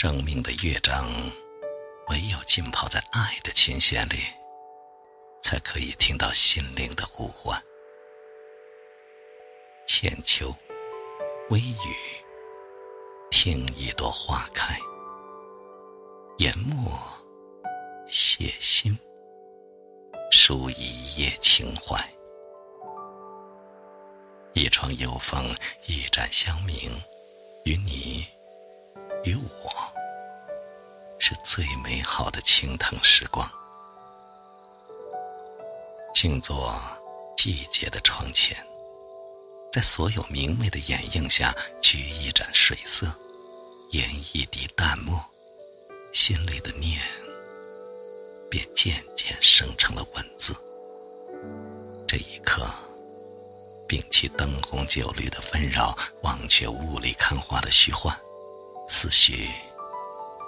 生命的乐章，唯有浸泡在爱的琴弦里，才可以听到心灵的呼唤。浅秋，微雨，听一朵花开，研墨，写心，书一夜情怀。一窗幽风，一盏香茗，与你，与我，是最美好的青藤时光。静坐季节的窗前，在所有明媚的掩映下，掬一盏水色，研一滴淡墨，心里的念，便渐渐生成了文字。这一刻。摒弃灯红酒绿的纷扰，忘却雾里看花的虚幻，思绪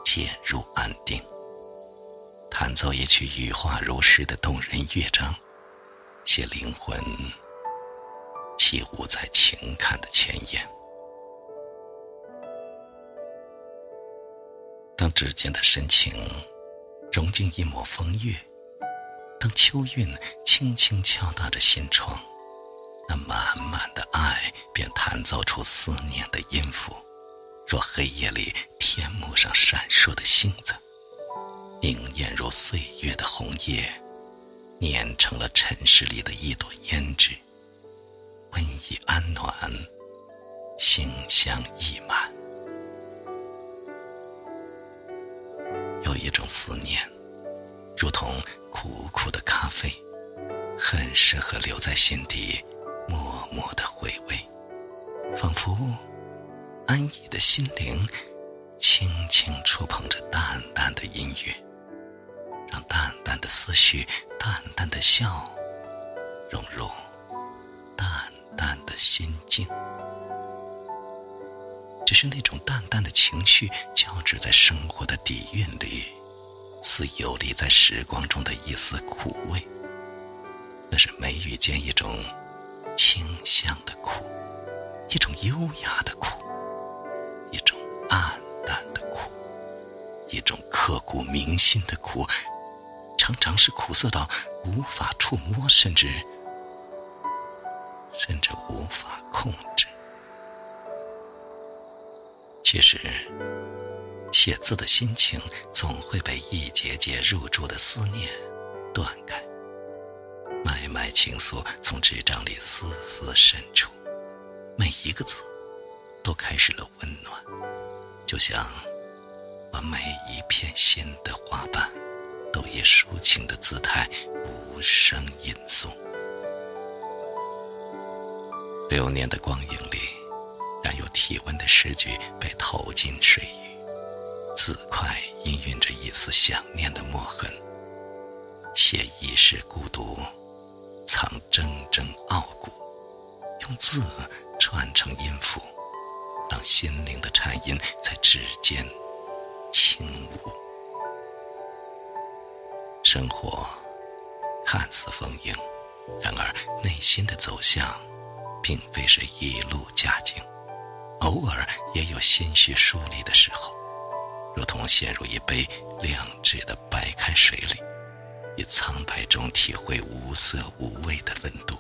渐入安定。弹奏一曲羽化如诗的动人乐章，写灵魂起舞在情感的前沿。当指尖的深情融进一抹风月，当秋韵轻轻敲打着心窗。那满满的爱，便弹奏出思念的音符，若黑夜里天幕上闪烁的星子，凝艳如岁月的红叶，碾成了尘世里的一朵胭脂，温意安暖，馨香溢满。有一种思念，如同苦苦的咖啡，很适合留在心底。默默的回味，仿佛安逸的心灵轻轻触碰着淡淡的音乐，让淡淡的思绪、淡淡的笑融入淡淡的心境。只是那种淡淡的情绪交织在生活的底蕴里，似游离在时光中的一丝苦味。那是眉宇间一种。清香的苦，一种优雅的苦，一种暗淡的苦，一种刻骨铭心的苦，常常是苦涩到无法触摸，甚至甚至无法控制。其实，写字的心情总会被一节节入住的思念断开。脉脉情愫从纸张里丝丝渗出，每一个字都开始了温暖，就像把每一片心的花瓣都以抒情的姿态无声吟诵。流年的光影里，染有体温的诗句被投进水域，字块氤氲着一丝想念的墨痕，写一世孤独。藏铮铮傲骨，用字串成音符，让心灵的颤音在指尖轻舞。生活看似丰盈，然而内心的走向，并非是一路佳境，偶尔也有心绪疏离的时候，如同陷入一杯亮质的白开水里。以苍白中体会无色无味的温度，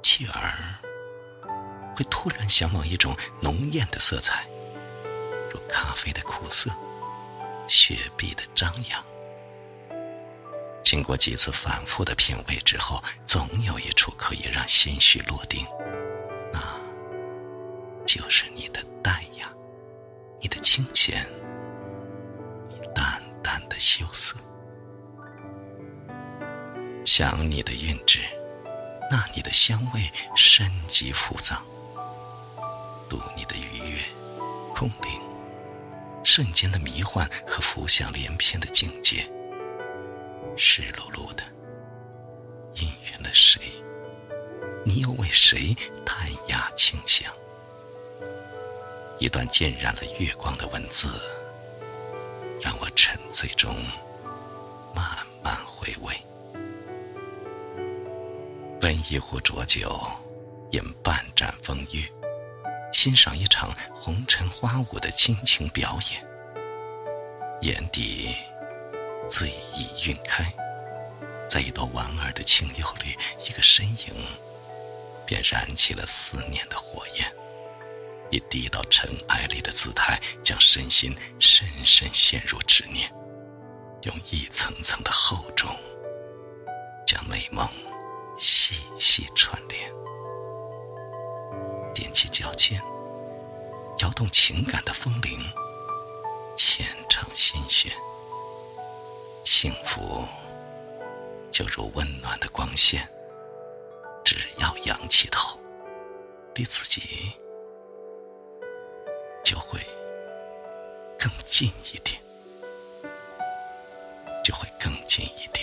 继而会突然向往一种浓艳的色彩，如咖啡的苦涩，雪碧的张扬。经过几次反复的品味之后，总有一处可以让心绪落定，那就是你的淡雅，你的清闲，你淡淡的羞涩。想你的韵致，那你的香味，深极复杂；读你的愉悦，空灵，瞬间的迷幻和浮想联翩的境界，湿漉漉的，氤氲了谁？你又为谁淡雅清香？一段浸染了月光的文字，让我沉醉中慢慢回味。温一壶浊酒，饮半盏风月，欣赏一场红尘花舞的亲情表演，眼底醉意晕开，在一朵莞尔的清幽里，一个身影便燃起了思念的火焰，以低到尘埃里的姿态，将身心深深陷入执念，用一层层的厚重，将美梦细细串联。踮起脚尖，摇动情感的风铃，浅唱心弦。幸福就如温暖的光线，只要仰起头，离自己就会更近一点，就会更近一点。